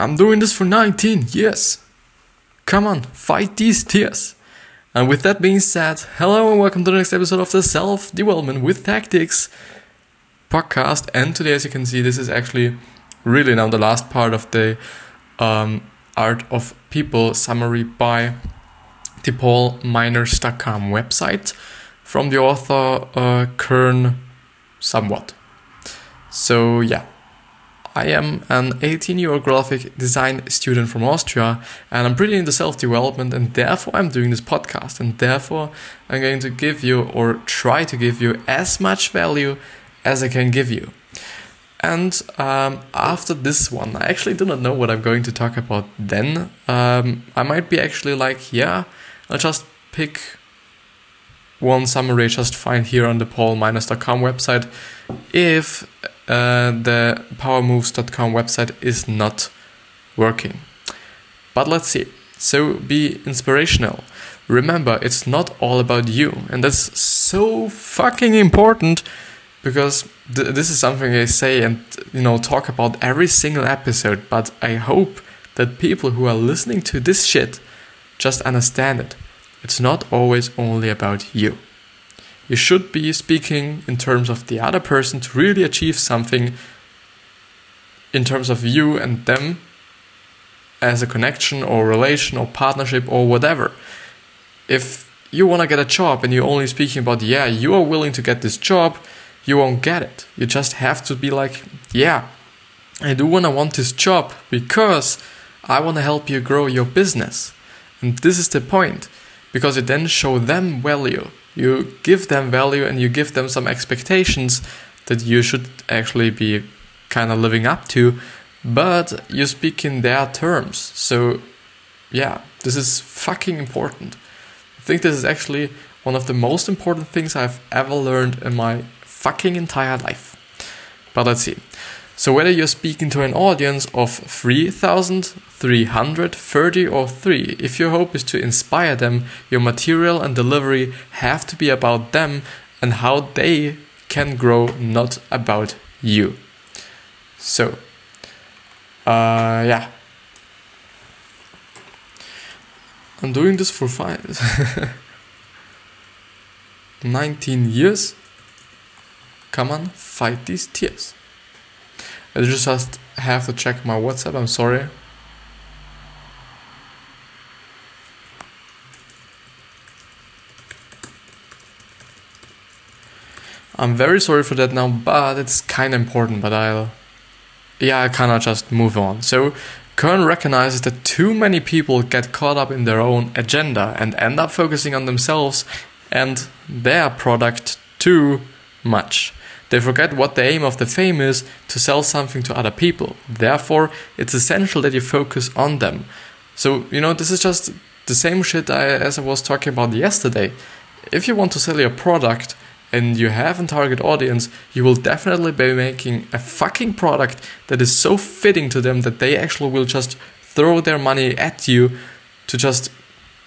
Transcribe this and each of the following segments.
I'm doing this for 19 years. Come on, fight these tears. And with that being said, hello and welcome to the next episode of the Self Development with Tactics podcast. And today, as you can see, this is actually really now the last part of the um, Art of People summary by the paul paulminors.com website from the author uh, Kern Somewhat. So, yeah, I am an 18 year old graphic design student from Austria and I'm pretty into self development and therefore I'm doing this podcast and therefore I'm going to give you or try to give you as much value as I can give you. And um, after this one, I actually do not know what I'm going to talk about then. Um, I might be actually like, yeah, I'll just pick one summary just find here on the paulminors.com website if uh, the powermoves.com website is not working. But let's see. So be inspirational. Remember, it's not all about you, and that's so fucking important because th- this is something I say and you know talk about every single episode. But I hope that people who are listening to this shit just understand it. It's not always only about you you should be speaking in terms of the other person to really achieve something in terms of you and them as a connection or relation or partnership or whatever. If you want to get a job and you're only speaking about, yeah, you are willing to get this job, you won't get it. You just have to be like, yeah, I do want to want this job because I want to help you grow your business. And this is the point because you then show them value you give them value and you give them some expectations that you should actually be kind of living up to, but you speak in their terms. So, yeah, this is fucking important. I think this is actually one of the most important things I've ever learned in my fucking entire life. But let's see. So, whether you're speaking to an audience of 3,000, 330, or 3, if your hope is to inspire them, your material and delivery have to be about them and how they can grow, not about you. So, uh, yeah. I'm doing this for five. 19 years. Come on, fight these tears. I just have to check my WhatsApp. I'm sorry. I'm very sorry for that now, but it's kind of important. But I'll, yeah, I cannot just move on. So, Kern recognizes that too many people get caught up in their own agenda and end up focusing on themselves and their product too much. They forget what the aim of the fame is to sell something to other people. Therefore, it's essential that you focus on them. So, you know, this is just the same shit I, as I was talking about yesterday. If you want to sell your product and you have a target audience, you will definitely be making a fucking product that is so fitting to them that they actually will just throw their money at you to just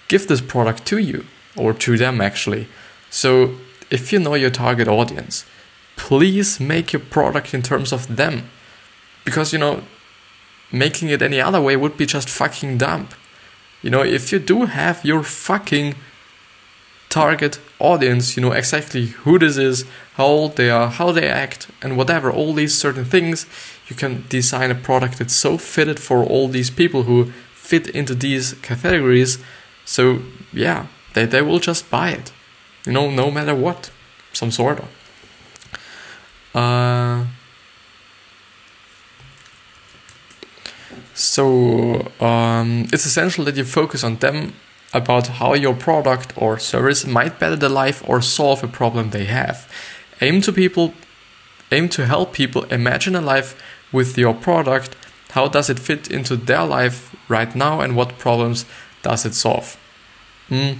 give this product to you or to them actually. So, if you know your target audience, please make your product in terms of them. Because, you know, making it any other way would be just fucking dumb. You know, if you do have your fucking target audience, you know exactly who this is, how old they are, how they act, and whatever, all these certain things, you can design a product that's so fitted for all these people who fit into these categories. So, yeah, they, they will just buy it, you know, no matter what, some sort of. Uh, so um, it's essential that you focus on them about how your product or service might better their life or solve a problem they have. Aim to people aim to help people imagine a life with your product. How does it fit into their life right now and what problems does it solve? Mm.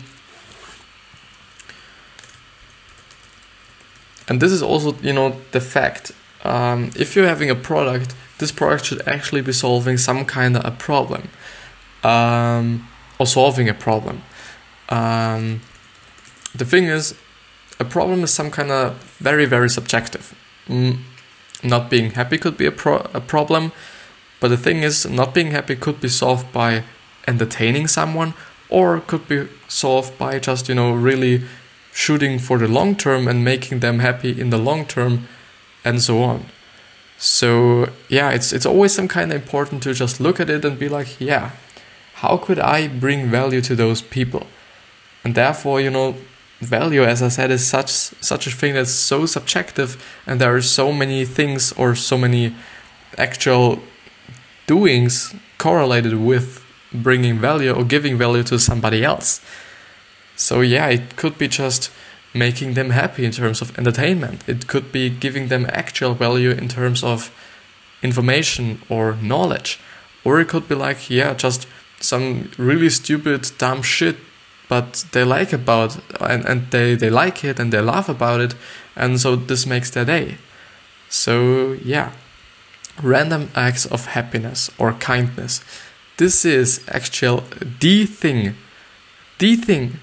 And this is also you know the fact um, if you're having a product this product should actually be solving some kind of a problem um, or solving a problem. Um, the thing is a problem is some kind of very very subjective. Mm, not being happy could be a, pro- a problem But the thing is, not being happy could be solved by entertaining someone or could be solved by just, you know, really shooting for the long term and making them happy in the long term and so on. So, yeah, it's it's always some kind of important to just look at it and be like, yeah, how could I bring value to those people? And therefore, you know, value as I said is such such a thing that's so subjective and there are so many things or so many actual doings correlated with bringing value or giving value to somebody else. So, yeah, it could be just making them happy in terms of entertainment, it could be giving them actual value in terms of information or knowledge, or it could be like, yeah, just some really stupid, dumb shit. But they like about and, and they, they like it and they laugh about it, and so this makes their day. So yeah, random acts of happiness or kindness. This is actual the thing, the thing,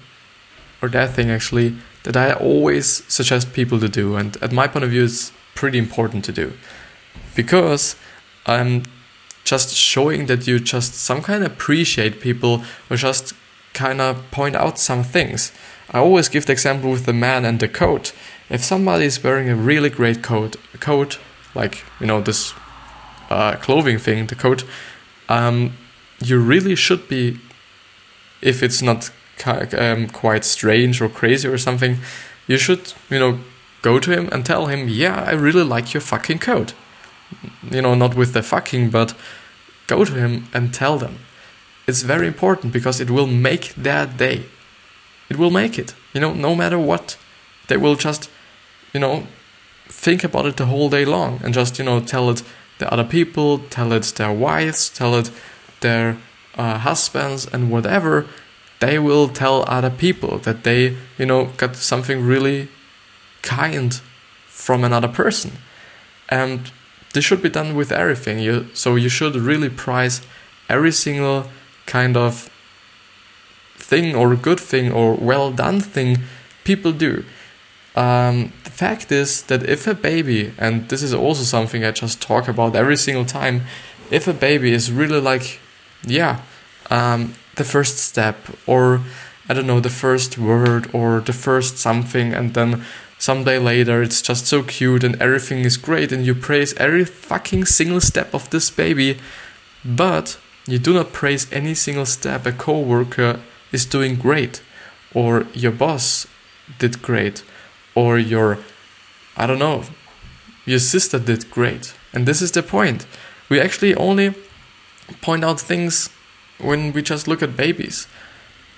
or that thing actually that I always suggest people to do, and at my point of view, it's pretty important to do because I'm just showing that you just some kind of appreciate people or just kind of point out some things. I always give the example with the man and the coat. If somebody is wearing a really great coat, a coat like you know this uh, clothing thing, the coat, um, you really should be, if it's not um, quite strange or crazy or something, you should, you know, go to him and tell him, yeah, I really like your fucking coat. You know, not with the fucking, but go to him and tell them. It's very important because it will make their day. It will make it. You know, no matter what, they will just, you know, think about it the whole day long and just, you know, tell it the other people, tell it their wives, tell it their uh, husbands and whatever, they will tell other people that they, you know, got something really kind from another person. And this should be done with everything. You, so you should really prize every single kind of thing or good thing or well done thing people do. Um, the fact is that if a baby, and this is also something I just talk about every single time, if a baby is really like yeah, um, the first step, or I don't know, the first word, or the first something, and then someday later it's just so cute and everything is great, and you praise every fucking single step of this baby, but you do not praise any single step a coworker is doing great, or your boss did great, or your, I don't know, your sister did great. And this is the point. We actually only point out things when we just look at babies.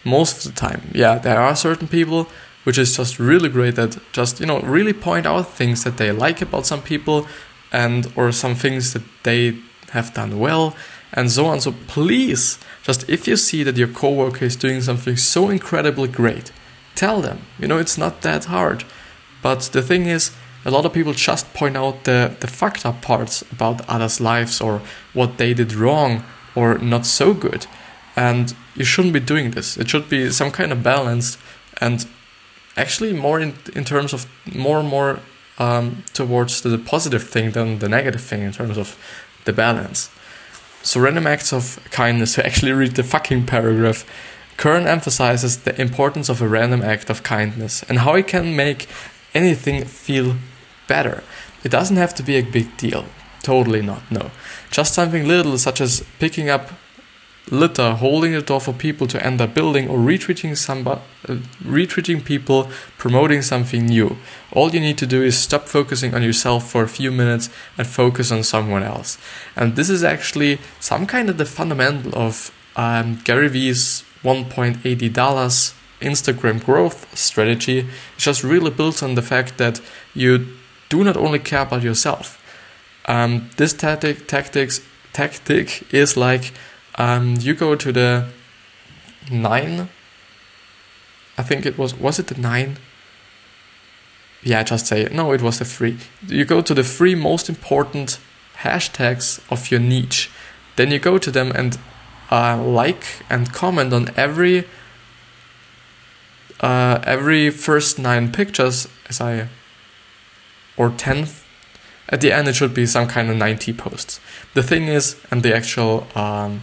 Most of the time, yeah, there are certain people which is just really great that just you know really point out things that they like about some people and or some things that they have done well and so on. So please, just if you see that your coworker is doing something so incredibly great, tell them. You know, it's not that hard. But the thing is, a lot of people just point out the, the fucked up parts about others' lives or what they did wrong or not so good. And you shouldn't be doing this. It should be some kind of balance and actually more in, in terms of more and more um, towards the positive thing than the negative thing in terms of the balance. So, random acts of kindness, to actually read the fucking paragraph, Kern emphasizes the importance of a random act of kindness and how it can make anything feel better. It doesn't have to be a big deal. Totally not, no. Just something little, such as picking up litter, holding the door for people to enter building, or retreating somebody, uh, people, promoting something new. All you need to do is stop focusing on yourself for a few minutes and focus on someone else. And this is actually some kind of the fundamental of um, Gary Vee's 1.80 dollars Instagram growth strategy. It's just really built on the fact that you do not only care about yourself. Um, this tactic, tactics, tactic is like um, you go to the nine. I think it was was it the nine? Yeah, just say it. No, it was the three. You go to the three most important hashtags of your niche. Then you go to them and uh, like and comment on every uh, every first nine pictures as I or 10th at the end it should be some kind of 90 posts. The thing is, and the actual um,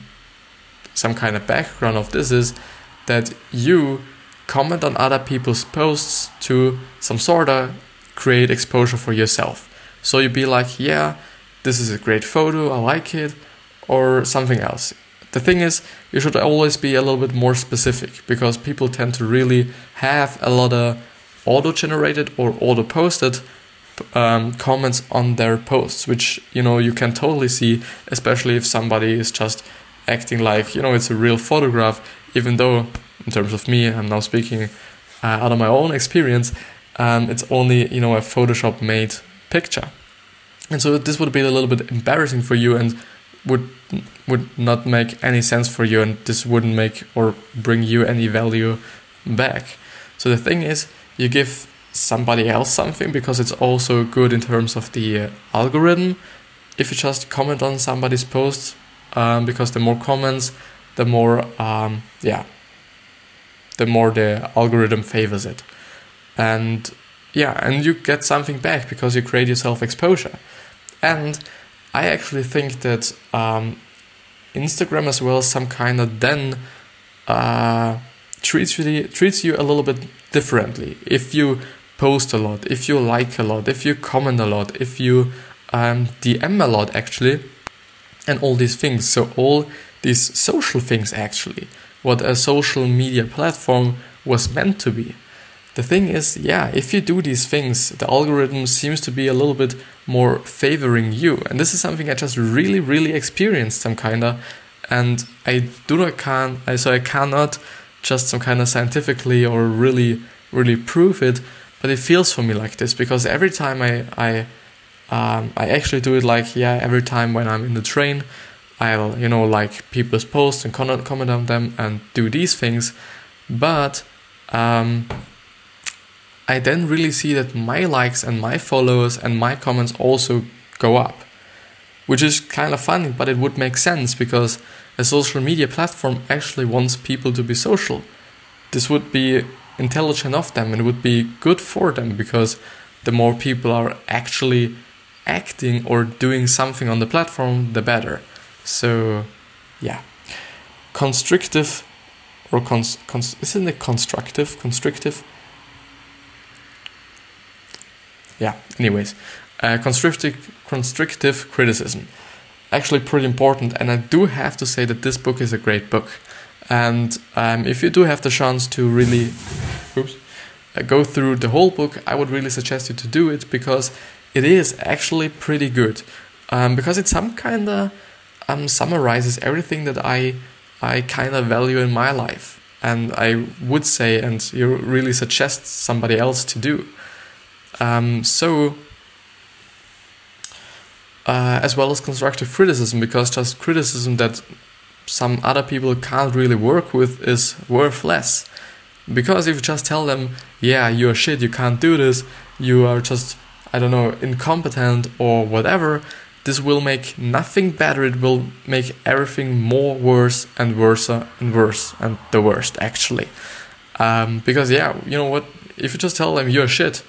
some kind of background of this is that you comment on other people's posts to some sort of create exposure for yourself. So you'd be like, yeah, this is a great photo, I like it, or something else. The thing is, you should always be a little bit more specific because people tend to really have a lot of auto generated or auto posted um, comments on their posts, which you know you can totally see, especially if somebody is just acting like you know it's a real photograph, even though in terms of me, I'm now speaking uh, out of my own experience. Um, it's only you know a Photoshop made picture, and so this would be a little bit embarrassing for you and would would not make any sense for you, and this wouldn't make or bring you any value back. So the thing is, you give somebody else something because it's also good in terms of the algorithm. If you just comment on somebody's post, um, because the more comments, the more um, yeah the more the algorithm favors it. And yeah, and you get something back because you create yourself exposure. And I actually think that um, Instagram as well some kind of then uh, treats you treats you a little bit differently. If you post a lot, if you like a lot, if you comment a lot, if you um, DM a lot actually, and all these things. So all these social things actually what a social media platform was meant to be. The thing is, yeah, if you do these things, the algorithm seems to be a little bit more favoring you. And this is something I just really, really experienced some kinda. And I do not can so I cannot just some kind of scientifically or really, really prove it, but it feels for me like this because every time I I um, I actually do it like yeah, every time when I'm in the train, I'll, you know, like people's posts and comment on them and do these things. But um, I then really see that my likes and my followers and my comments also go up, which is kind of funny, but it would make sense because a social media platform actually wants people to be social. This would be intelligent of them and would be good for them because the more people are actually acting or doing something on the platform, the better. So, yeah, constrictive or cons, cons isn't it constructive? Constrictive? Yeah, anyways, uh, constrictive, constrictive criticism. Actually, pretty important, and I do have to say that this book is a great book. And um, if you do have the chance to really oops, uh, go through the whole book, I would really suggest you to do it because it is actually pretty good. Um, because it's some kind of um, summarizes everything that I I kind of value in my life, and I would say, and you really suggest somebody else to do. Um, so, uh, as well as constructive criticism, because just criticism that some other people can't really work with is worth less. Because if you just tell them, yeah, you're shit, you can't do this, you are just, I don't know, incompetent or whatever, this will make nothing better, it will make everything more worse and worse and worse and the worst actually. Um, because yeah, you know what, if you just tell them you're shit,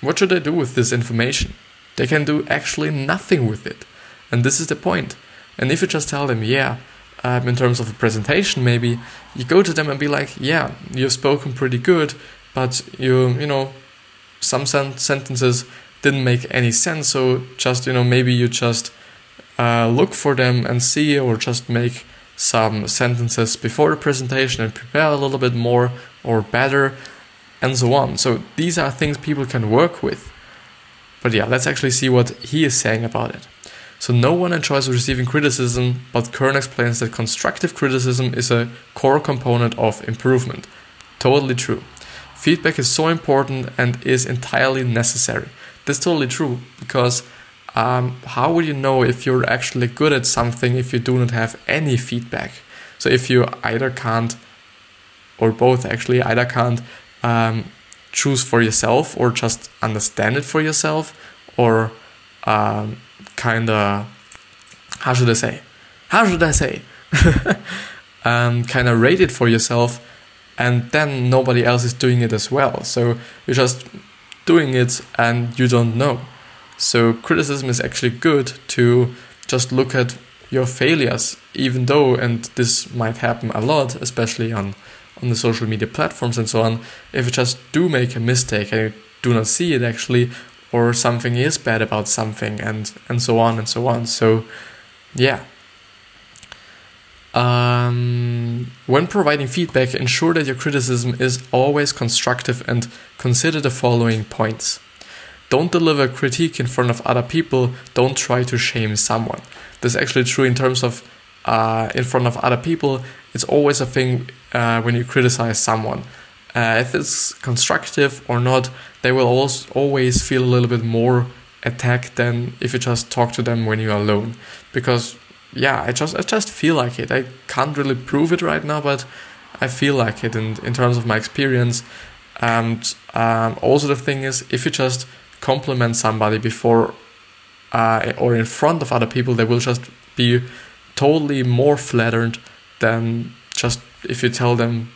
what should they do with this information? They can do actually nothing with it. And this is the point. And if you just tell them, yeah, um, in terms of a presentation, maybe you go to them and be like, yeah, you've spoken pretty good, but you, you know, some sen- sentences didn't make any sense. So just you know maybe you just uh, look for them and see, or just make some sentences before the presentation and prepare a little bit more or better, and so on. So these are things people can work with. But yeah, let's actually see what he is saying about it. So no one enjoys receiving criticism, but Kern explains that constructive criticism is a core component of improvement. Totally true. Feedback is so important and is entirely necessary. That's totally true because um, how would you know if you're actually good at something if you do not have any feedback? So if you either can't, or both actually, either can't um, choose for yourself or just understand it for yourself, or um, kind of, how should I say? How should I say? um, kind of rate it for yourself, and then nobody else is doing it as well. So you're just doing it and you don't know. So criticism is actually good to just look at your failures, even though, and this might happen a lot, especially on on the social media platforms and so on. If you just do make a mistake and you do not see it actually, or something is bad about something, and and so on and so on. So, yeah. Um, when providing feedback, ensure that your criticism is always constructive and consider the following points. Don't deliver critique in front of other people. Don't try to shame someone. This is actually true in terms of uh, in front of other people. It's always a thing uh, when you criticize someone. Uh, if it's constructive or not, they will also always feel a little bit more attacked than if you just talk to them when you're alone. Because yeah, I just I just feel like it. I can't really prove it right now, but I feel like it in, in terms of my experience. And um, also the thing is, if you just compliment somebody before uh, or in front of other people, they will just be totally more flattered than just if you tell them,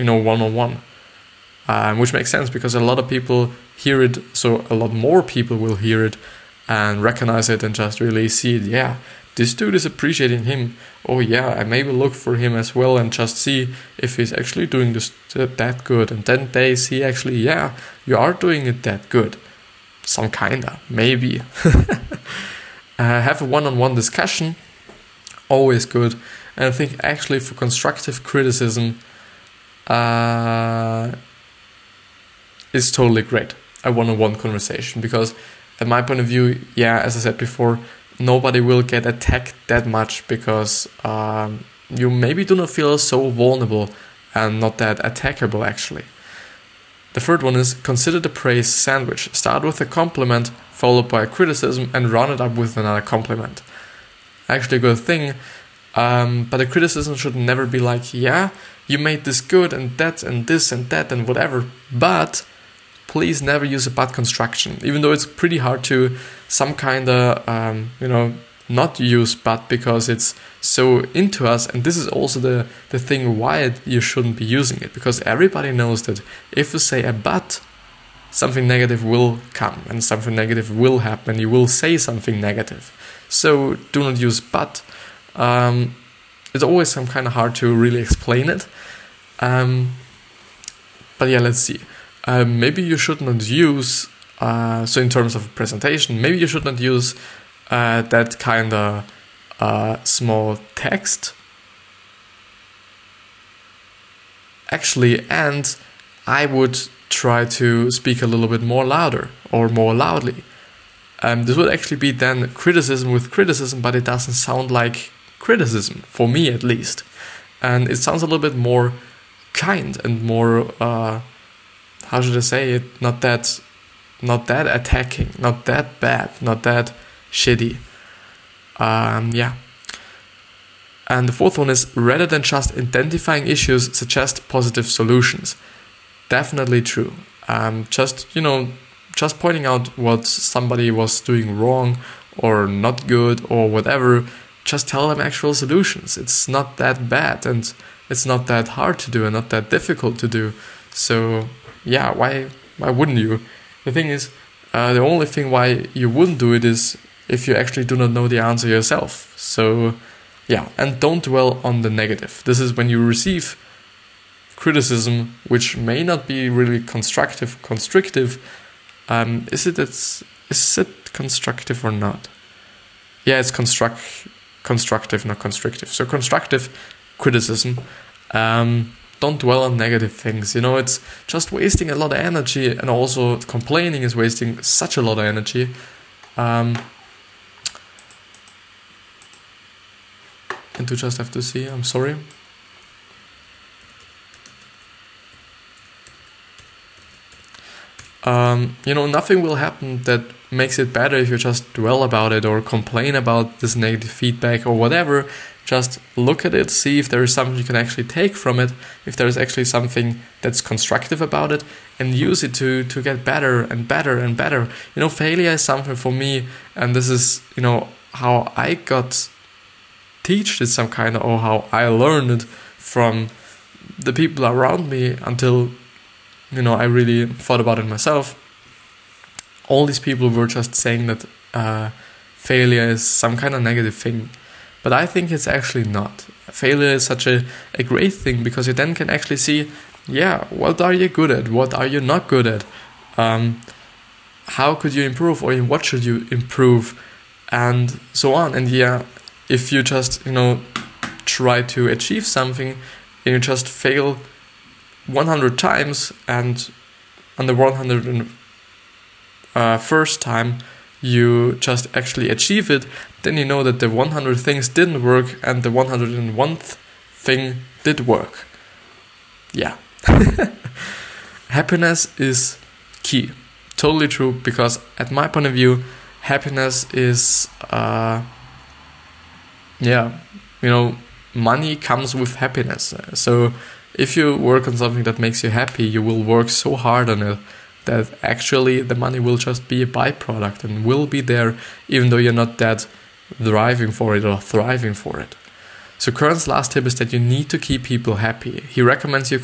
you know, one on one. Which makes sense because a lot of people hear it, so a lot more people will hear it and recognize it and just really see it. Yeah, this dude is appreciating him. Oh yeah, I maybe look for him as well and just see if he's actually doing this that good. And then they see actually, yeah, you are doing it that good. Some kinda, maybe. uh, have a one-on-one discussion, always good. And I think actually for constructive criticism, uh, is totally great. A one-on-one conversation because, at my point of view, yeah, as I said before, nobody will get attacked that much because um, you maybe do not feel so vulnerable and not that attackable actually. The third one is consider the praise sandwich. Start with a compliment, followed by a criticism, and round it up with another compliment. Actually, a good thing, um, but the criticism should never be like, yeah, you made this good, and that, and this, and that, and whatever, but please never use a but construction, even though it's pretty hard to some kind of, um, you know, not use but because it's so into us and this is also the, the thing why you shouldn't be using it because everybody knows that if you say a but something negative will come and something negative will happen you will say something negative. So do not use but. Um, it's always some kind of hard to really explain it. Um, but yeah let's see. Uh, maybe you should not use uh, so in terms of presentation maybe you should not use uh, that kind of uh, small text. Actually and i would try to speak a little bit more louder or more loudly. Um, this would actually be then criticism with criticism but it doesn't sound like criticism for me at least and it sounds a little bit more kind and more uh, how should I say it? Not that, not that attacking, not that bad, not that shitty. Um, yeah. And the fourth one is rather than just identifying issues, suggest positive solutions. Definitely true. Um, just you know, just pointing out what somebody was doing wrong or not good or whatever. Just tell them actual solutions. It's not that bad and it's not that hard to do and not that difficult to do. So yeah, why why wouldn't you? The thing is, uh, the only thing why you wouldn't do it is if you actually do not know the answer yourself. So yeah, and don't dwell on the negative. This is when you receive criticism, which may not be really constructive, constrictive. Um, is it it's, is it constructive or not? Yeah, it's construct constructive, not constrictive. So constructive criticism. Um, don't dwell on negative things. You know, it's just wasting a lot of energy, and also complaining is wasting such a lot of energy. Um, and to just have to see, I'm sorry. Um, you know, nothing will happen that makes it better if you just dwell about it or complain about this negative feedback or whatever just look at it, see if there is something you can actually take from it, if there is actually something that's constructive about it, and use it to to get better and better and better. You know, failure is something for me, and this is you know how I got teached it some kind of or how I learned it from the people around me until you know I really thought about it myself. All these people were just saying that uh, failure is some kind of negative thing. But I think it's actually not. Failure is such a, a great thing because you then can actually see, yeah, what are you good at? What are you not good at? Um, how could you improve or in what should you improve? And so on. And yeah, if you just, you know, try to achieve something and you just fail 100 times and on the 100 uh, first time you just actually achieve it, then you know that the 100 things didn't work and the 101th thing did work. Yeah. happiness is key. Totally true because, at my point of view, happiness is, uh, yeah, you know, money comes with happiness. So, if you work on something that makes you happy, you will work so hard on it that actually the money will just be a byproduct and will be there even though you're not that thriving for it or thriving for it. So Kern's last tip is that you need to keep people happy. He recommends you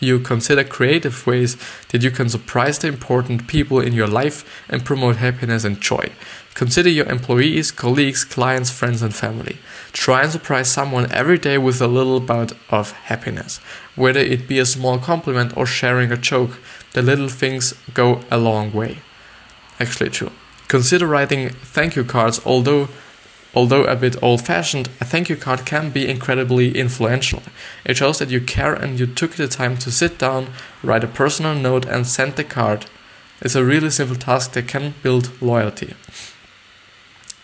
you consider creative ways that you can surprise the important people in your life and promote happiness and joy. Consider your employees, colleagues, clients, friends, and family. Try and surprise someone every day with a little bout of happiness. Whether it be a small compliment or sharing a joke, the little things go a long way. Actually, true. Consider writing thank you cards, although Although a bit old fashioned, a thank you card can be incredibly influential. It shows that you care and you took the time to sit down, write a personal note, and send the card. It's a really simple task that can build loyalty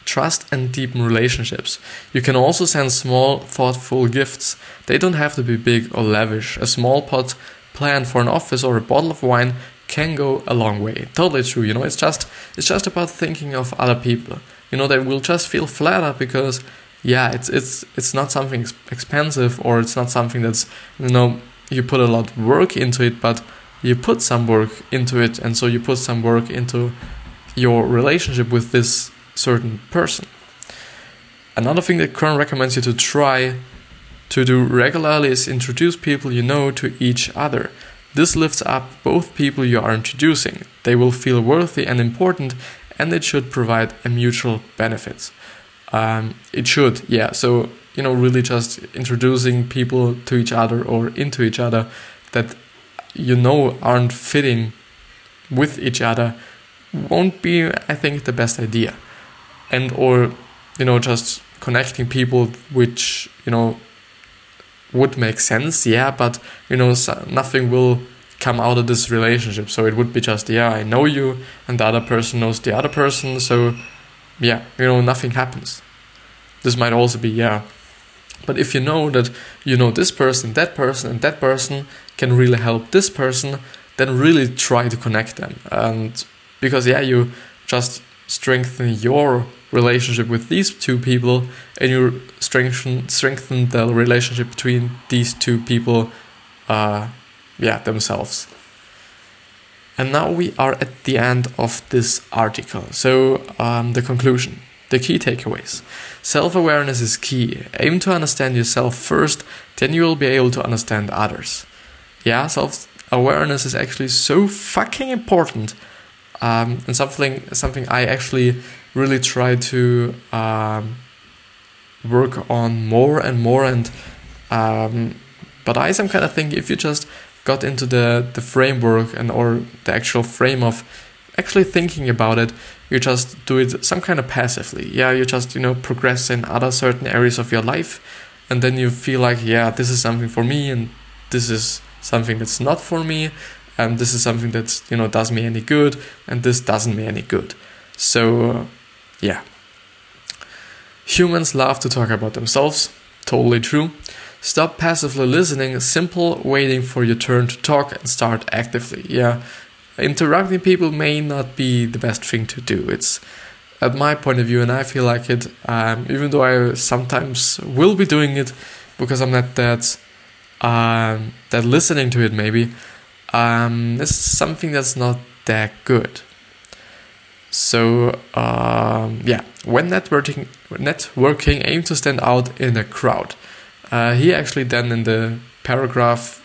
trust and deepen relationships. You can also send small, thoughtful gifts. They don't have to be big or lavish. A small pot planned for an office or a bottle of wine can go a long way. Totally true. You know, it's just it's just about thinking of other people. You know, they will just feel flattered because yeah, it's it's it's not something expensive or it's not something that's you know you put a lot of work into it, but you put some work into it, and so you put some work into your relationship with this certain person. Another thing that Kern recommends you to try to do regularly is introduce people you know to each other. This lifts up both people you are introducing. They will feel worthy and important, and it should provide a mutual benefits. Um, it should, yeah. So you know, really just introducing people to each other or into each other that you know aren't fitting with each other won't be, I think, the best idea and or you know just connecting people which you know would make sense yeah but you know nothing will come out of this relationship. So it would be just yeah i know you and the other person knows the other person. So yeah you know nothing happens. This might also be yeah. But if you know that you know this person that person and that person can really help this person then really try to connect them. And because yeah you just strengthen your relationship with these two people and you strengthen strengthen the relationship between these two people uh, yeah themselves. And now we are at the end of this article. So um, the conclusion the key takeaways. Self-awareness is key. Aim to understand yourself first then you will be able to understand others. Yeah self-awareness is actually so fucking important um, and something something I actually really try to um, work on more and more. And um, but I some kind of think if you just got into the the framework and or the actual frame of actually thinking about it, you just do it some kind of passively. Yeah, you just you know progress in other certain areas of your life, and then you feel like yeah, this is something for me, and this is something that's not for me and this is something that you know does me any good and this doesn't me any good so yeah humans love to talk about themselves. Totally true. Stop passively listening. Simple waiting for your turn to talk and start actively. Yeah. Interrupting people may not be the best thing to do. It's at my point of view and i feel like it um, even though i sometimes will be doing it because i'm not that um, that listening to it maybe um, is something that's not that good. So um, yeah, when networking, networking, aim to stand out in a crowd. Uh, he actually then in the paragraph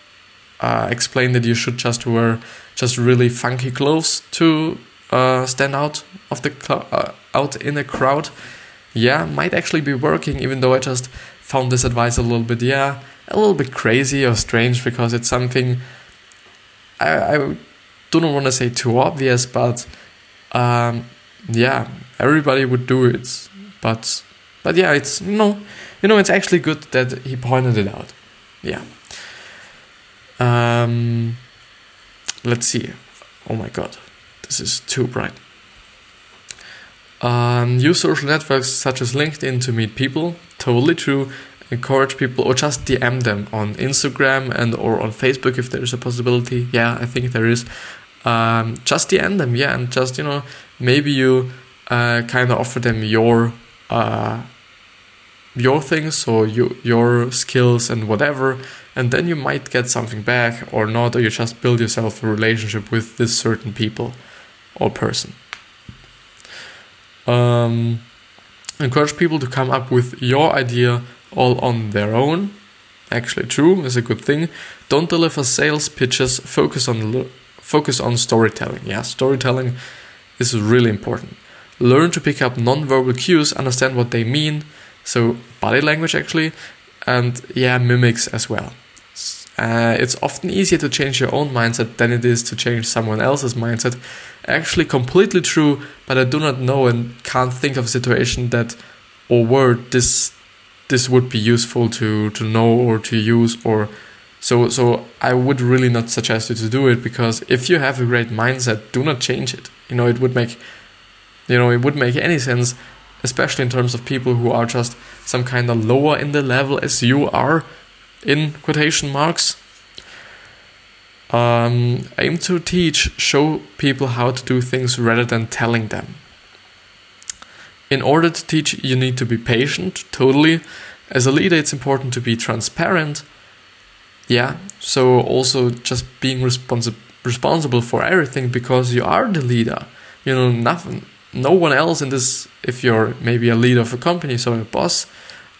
uh, explained that you should just wear just really funky clothes to uh, stand out of the cl- uh, out in a crowd, yeah, might actually be working. Even though I just found this advice a little bit, yeah, a little bit crazy or strange because it's something I, I do not want to say too obvious, but um, yeah, everybody would do it. But but yeah, it's know, you know, it's actually good that he pointed it out. Yeah. Um, let's see. Oh my god, this is too bright. Um, use social networks such as LinkedIn to meet people. Totally true. Encourage people or just DM them on Instagram and or on Facebook if there is a possibility. Yeah, I think there is. Um, just DM them, yeah, and just you know maybe you uh, kind of offer them your uh, your things or you, your skills and whatever, and then you might get something back or not, or you just build yourself a relationship with this certain people or person. Um, encourage people to come up with your idea all on their own. Actually, true is a good thing. Don't deliver sales pitches. Focus on focus on storytelling. Yeah, storytelling is really important. Learn to pick up non-verbal cues, understand what they mean. So body language actually, and yeah, mimics as well. Uh, it's often easier to change your own mindset than it is to change someone else's mindset. Actually, completely true, but I do not know and can't think of a situation that or word this this would be useful to to know or to use or so so I would really not suggest you to do it because if you have a great mindset, do not change it. You know, it would make you know, it wouldn't make any sense, especially in terms of people who are just some kind of lower in the level as you are in quotation marks. Um, aim to teach, show people how to do things rather than telling them. In order to teach, you need to be patient, totally. As a leader, it's important to be transparent. Yeah, so also just being responsi- responsible for everything because you are the leader. You know, nothing, no one else in this, if you're maybe a leader of a company, so a boss,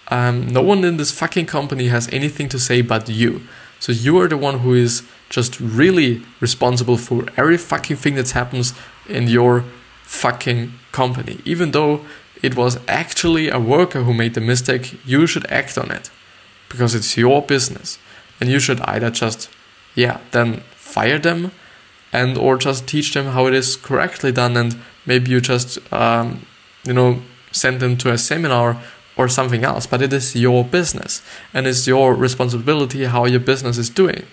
um, no one in this fucking company has anything to say but you. So you are the one who is just really responsible for every fucking thing that happens in your fucking company. Even though it was actually a worker who made the mistake, you should act on it because it's your business. And you should either just, yeah, then fire them and or just teach them how it is correctly done and maybe you just, um, you know, send them to a seminar or something else, but it is your business and it's your responsibility how your business is doing.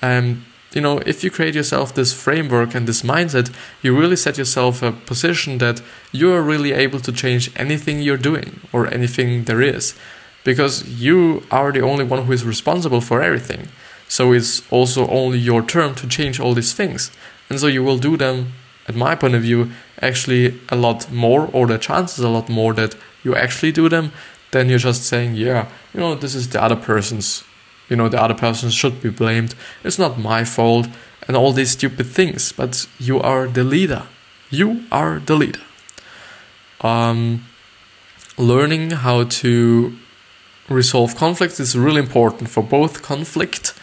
And you know, if you create yourself this framework and this mindset, you really set yourself a position that you are really able to change anything you're doing or anything there is, because you are the only one who is responsible for everything. So it's also only your turn to change all these things, and so you will do them. At my point of view, actually a lot more, or the chances a lot more that you actually do them than you're just saying, yeah, you know, this is the other person's, you know, the other person should be blamed. It's not my fault, and all these stupid things. But you are the leader. You are the leader. Um, learning how to resolve conflicts is really important for both conflict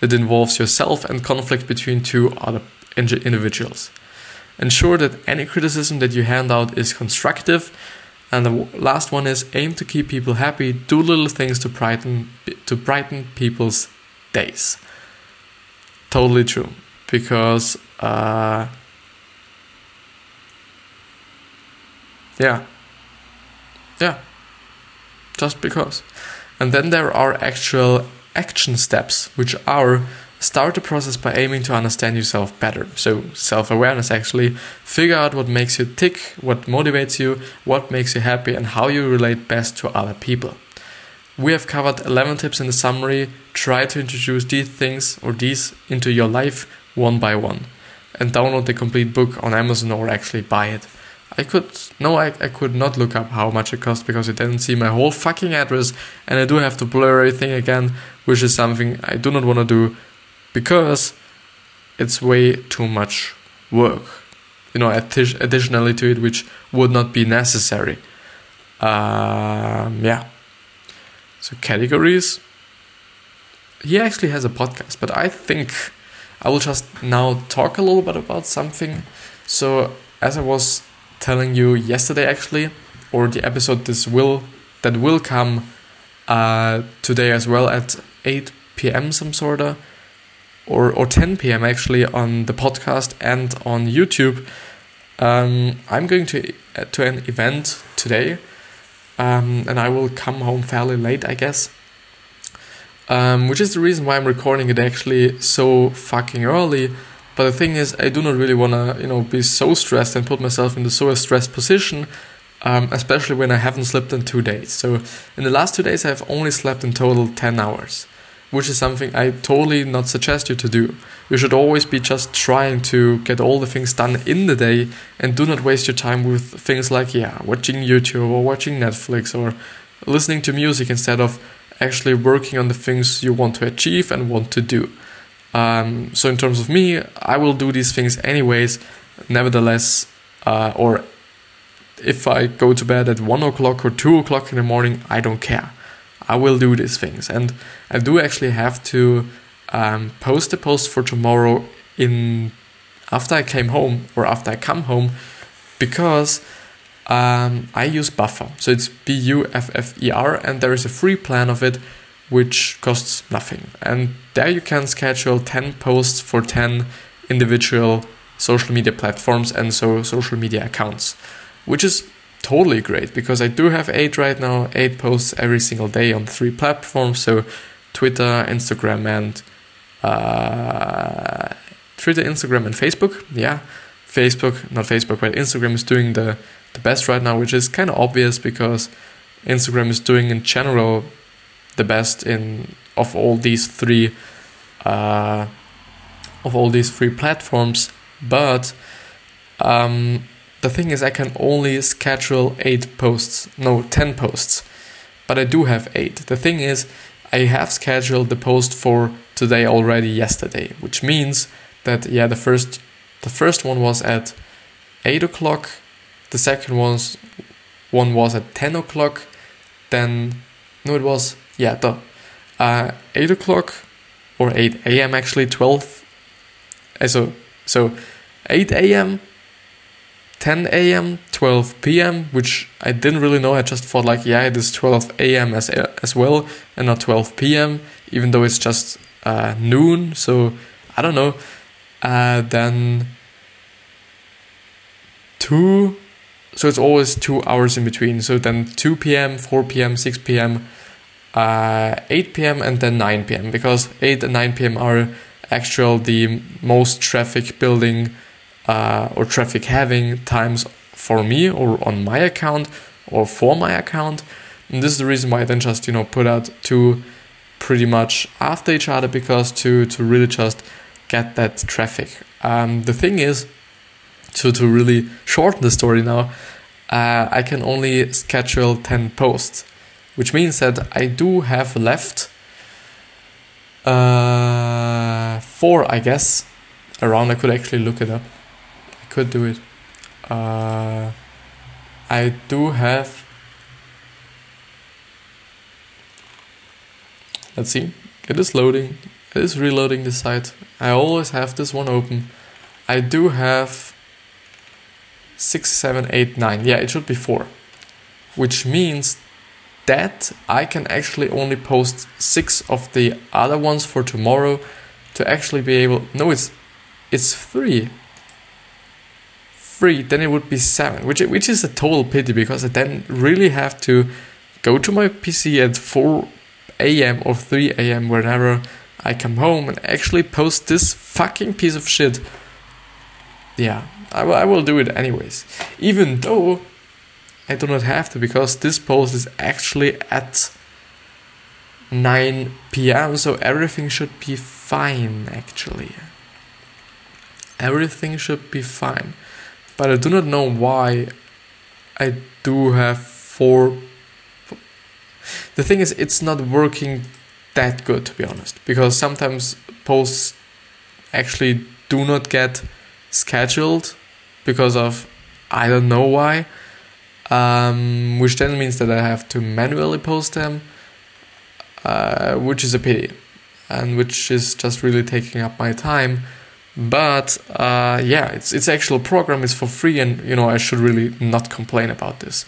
that involves yourself and conflict between two other individuals. Ensure that any criticism that you hand out is constructive and the last one is aim to keep people happy. Do little things to brighten to brighten people's days. Totally true, because uh, yeah, yeah, just because. And then there are actual action steps, which are Start the process by aiming to understand yourself better. So, self awareness actually. Figure out what makes you tick, what motivates you, what makes you happy, and how you relate best to other people. We have covered 11 tips in the summary. Try to introduce these things or these into your life one by one. And download the complete book on Amazon or actually buy it. I could no I, I could not look up how much it cost because it didn't see my whole fucking address and I do have to blur everything again, which is something I do not want to do because it's way too much work. You know, additionally to it, which would not be necessary. Um, yeah. So categories. He actually has a podcast, but I think I will just now talk a little bit about something. So as I was telling you yesterday, actually, or the episode this will that will come uh, today as well at 8 p.m. some sorta, or or 10 p.m. actually on the podcast and on YouTube. Um, I'm going to to an event today, um, and I will come home fairly late, I guess. Um, which is the reason why I'm recording it actually so fucking early. But the thing is, I do not really wanna, you know, be so stressed and put myself into so a stressed position, um, especially when I haven't slept in two days. So in the last two days, I've only slept in total ten hours which is something I totally not suggest you to do. You should always be just trying to get all the things done in the day and do not waste your time with things like, yeah, watching YouTube or watching Netflix or listening to music instead of actually working on the things you want to achieve and want to do. Um, so, in terms of me, I will do these things anyways, nevertheless, uh, or if I go to bed at 1 o'clock or 2 o'clock in the morning, I don't care. I will do these things. And I do actually have to um, post a post for tomorrow in after I came home or after I come home because um, I use Buffer. So it's B U F F E R, and there is a free plan of it which costs nothing. And there you can schedule 10 posts for 10 individual social media platforms and so social media accounts, which is totally great because I do have eight right now, eight posts every single day on three platforms. So Twitter, Instagram, and uh, Twitter, Instagram, and Facebook. Yeah, Facebook, not Facebook, but Instagram is doing the the best right now, which is kind of obvious because Instagram is doing in general the best in of all these three uh, of all these three platforms. But um, the thing is, I can only schedule eight posts, no, 10 posts, but I do have eight. The thing is, I have scheduled the post for today already yesterday, which means that yeah, the first the first one was at eight o'clock, the second one's one was at ten o'clock, then no, it was yeah, the uh, eight o'clock or eight a.m. actually twelve. Uh, so so eight a.m. 10 a.m., 12 p.m., which I didn't really know. I just thought like, yeah, it is 12 a.m. as as well, and not 12 p.m. Even though it's just uh, noon. So I don't know. Uh, then two. So it's always two hours in between. So then 2 p.m., 4 p.m., 6 p.m., uh, 8 p.m., and then 9 p.m. Because 8 and 9 p.m. are actual the most traffic building uh, or traffic having times for me or on my account or for my account. And this is the reason why I then just, you know, put out two pretty much after each other because to, to really just get that traffic. Um, the thing is, to, to really shorten the story now, uh, I can only schedule 10 posts, which means that I do have left uh, four, I guess, around. I could actually look it up could do it. Uh, I do have. Let's see. It is loading. It is reloading the site. I always have this one open. I do have six, seven, eight, nine. Yeah, it should be four. Which means that I can actually only post six of the other ones for tomorrow to actually be able. No, it's it's three three, then it would be seven, which which is a total pity because I then really have to go to my PC at 4 a.m. or 3 a.m. whenever I come home and actually post this fucking piece of shit. Yeah, I I will do it anyways. Even though I do not have to because this post is actually at 9 p.m. so everything should be fine actually. Everything should be fine but I do not know why I do have four. The thing is, it's not working that good to be honest, because sometimes posts actually do not get scheduled because of I don't know why, um, which then means that I have to manually post them, uh, which is a pity, and which is just really taking up my time but uh, yeah it's it's actual program it's for free and you know i should really not complain about this.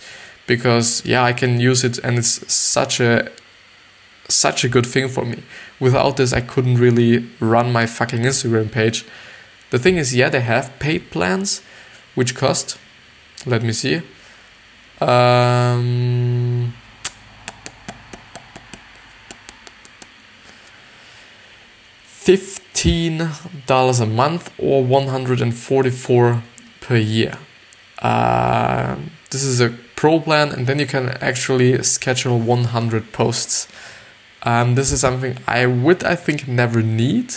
Because yeah i can use it and it's such a such a good thing for me. Without this i couldn't really run my fucking instagram page. The thing is yeah they have paid plans which cost. Let me see. Um, fifty $15 a month or 144 per year. Uh, this is a pro plan and then you can actually schedule 100 posts. Um, this is something I would, I think, never need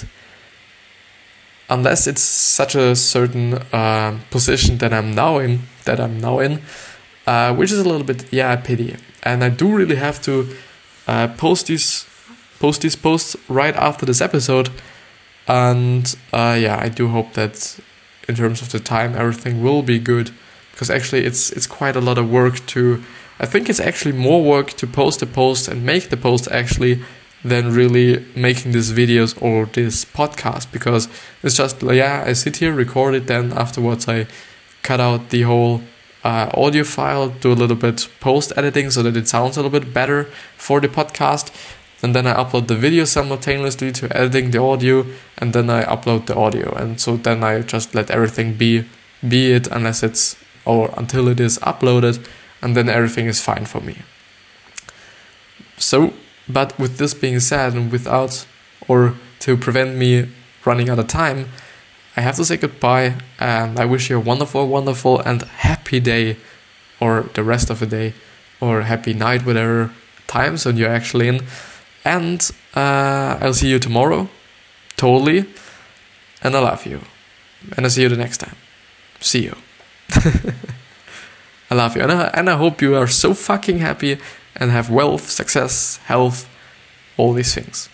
unless it's such a certain uh, position that I'm now in, that I'm now in, uh, which is a little bit, yeah, pity. And I do really have to uh, post these post these posts right after this episode and uh, yeah, I do hope that in terms of the time, everything will be good. Because actually it's it's quite a lot of work to I think it's actually more work to post the post and make the post actually than really making these videos or this podcast. Because it's just yeah I sit here record it then afterwards I cut out the whole uh, audio file do a little bit post editing so that it sounds a little bit better for the podcast and then I upload the video simultaneously to editing the audio and then I upload the audio and so then I just let everything be be it unless it's or until it is uploaded and then everything is fine for me. So, but with this being said, and without or to prevent me running out of time, I have to say goodbye and I wish you a wonderful, wonderful, and happy day, or the rest of the day, or happy night, whatever time zone you're actually in. And uh, I'll see you tomorrow, totally, and I love you. And I'll see you the next time. See you. I love you. And I, and I hope you are so fucking happy and have wealth, success, health, all these things.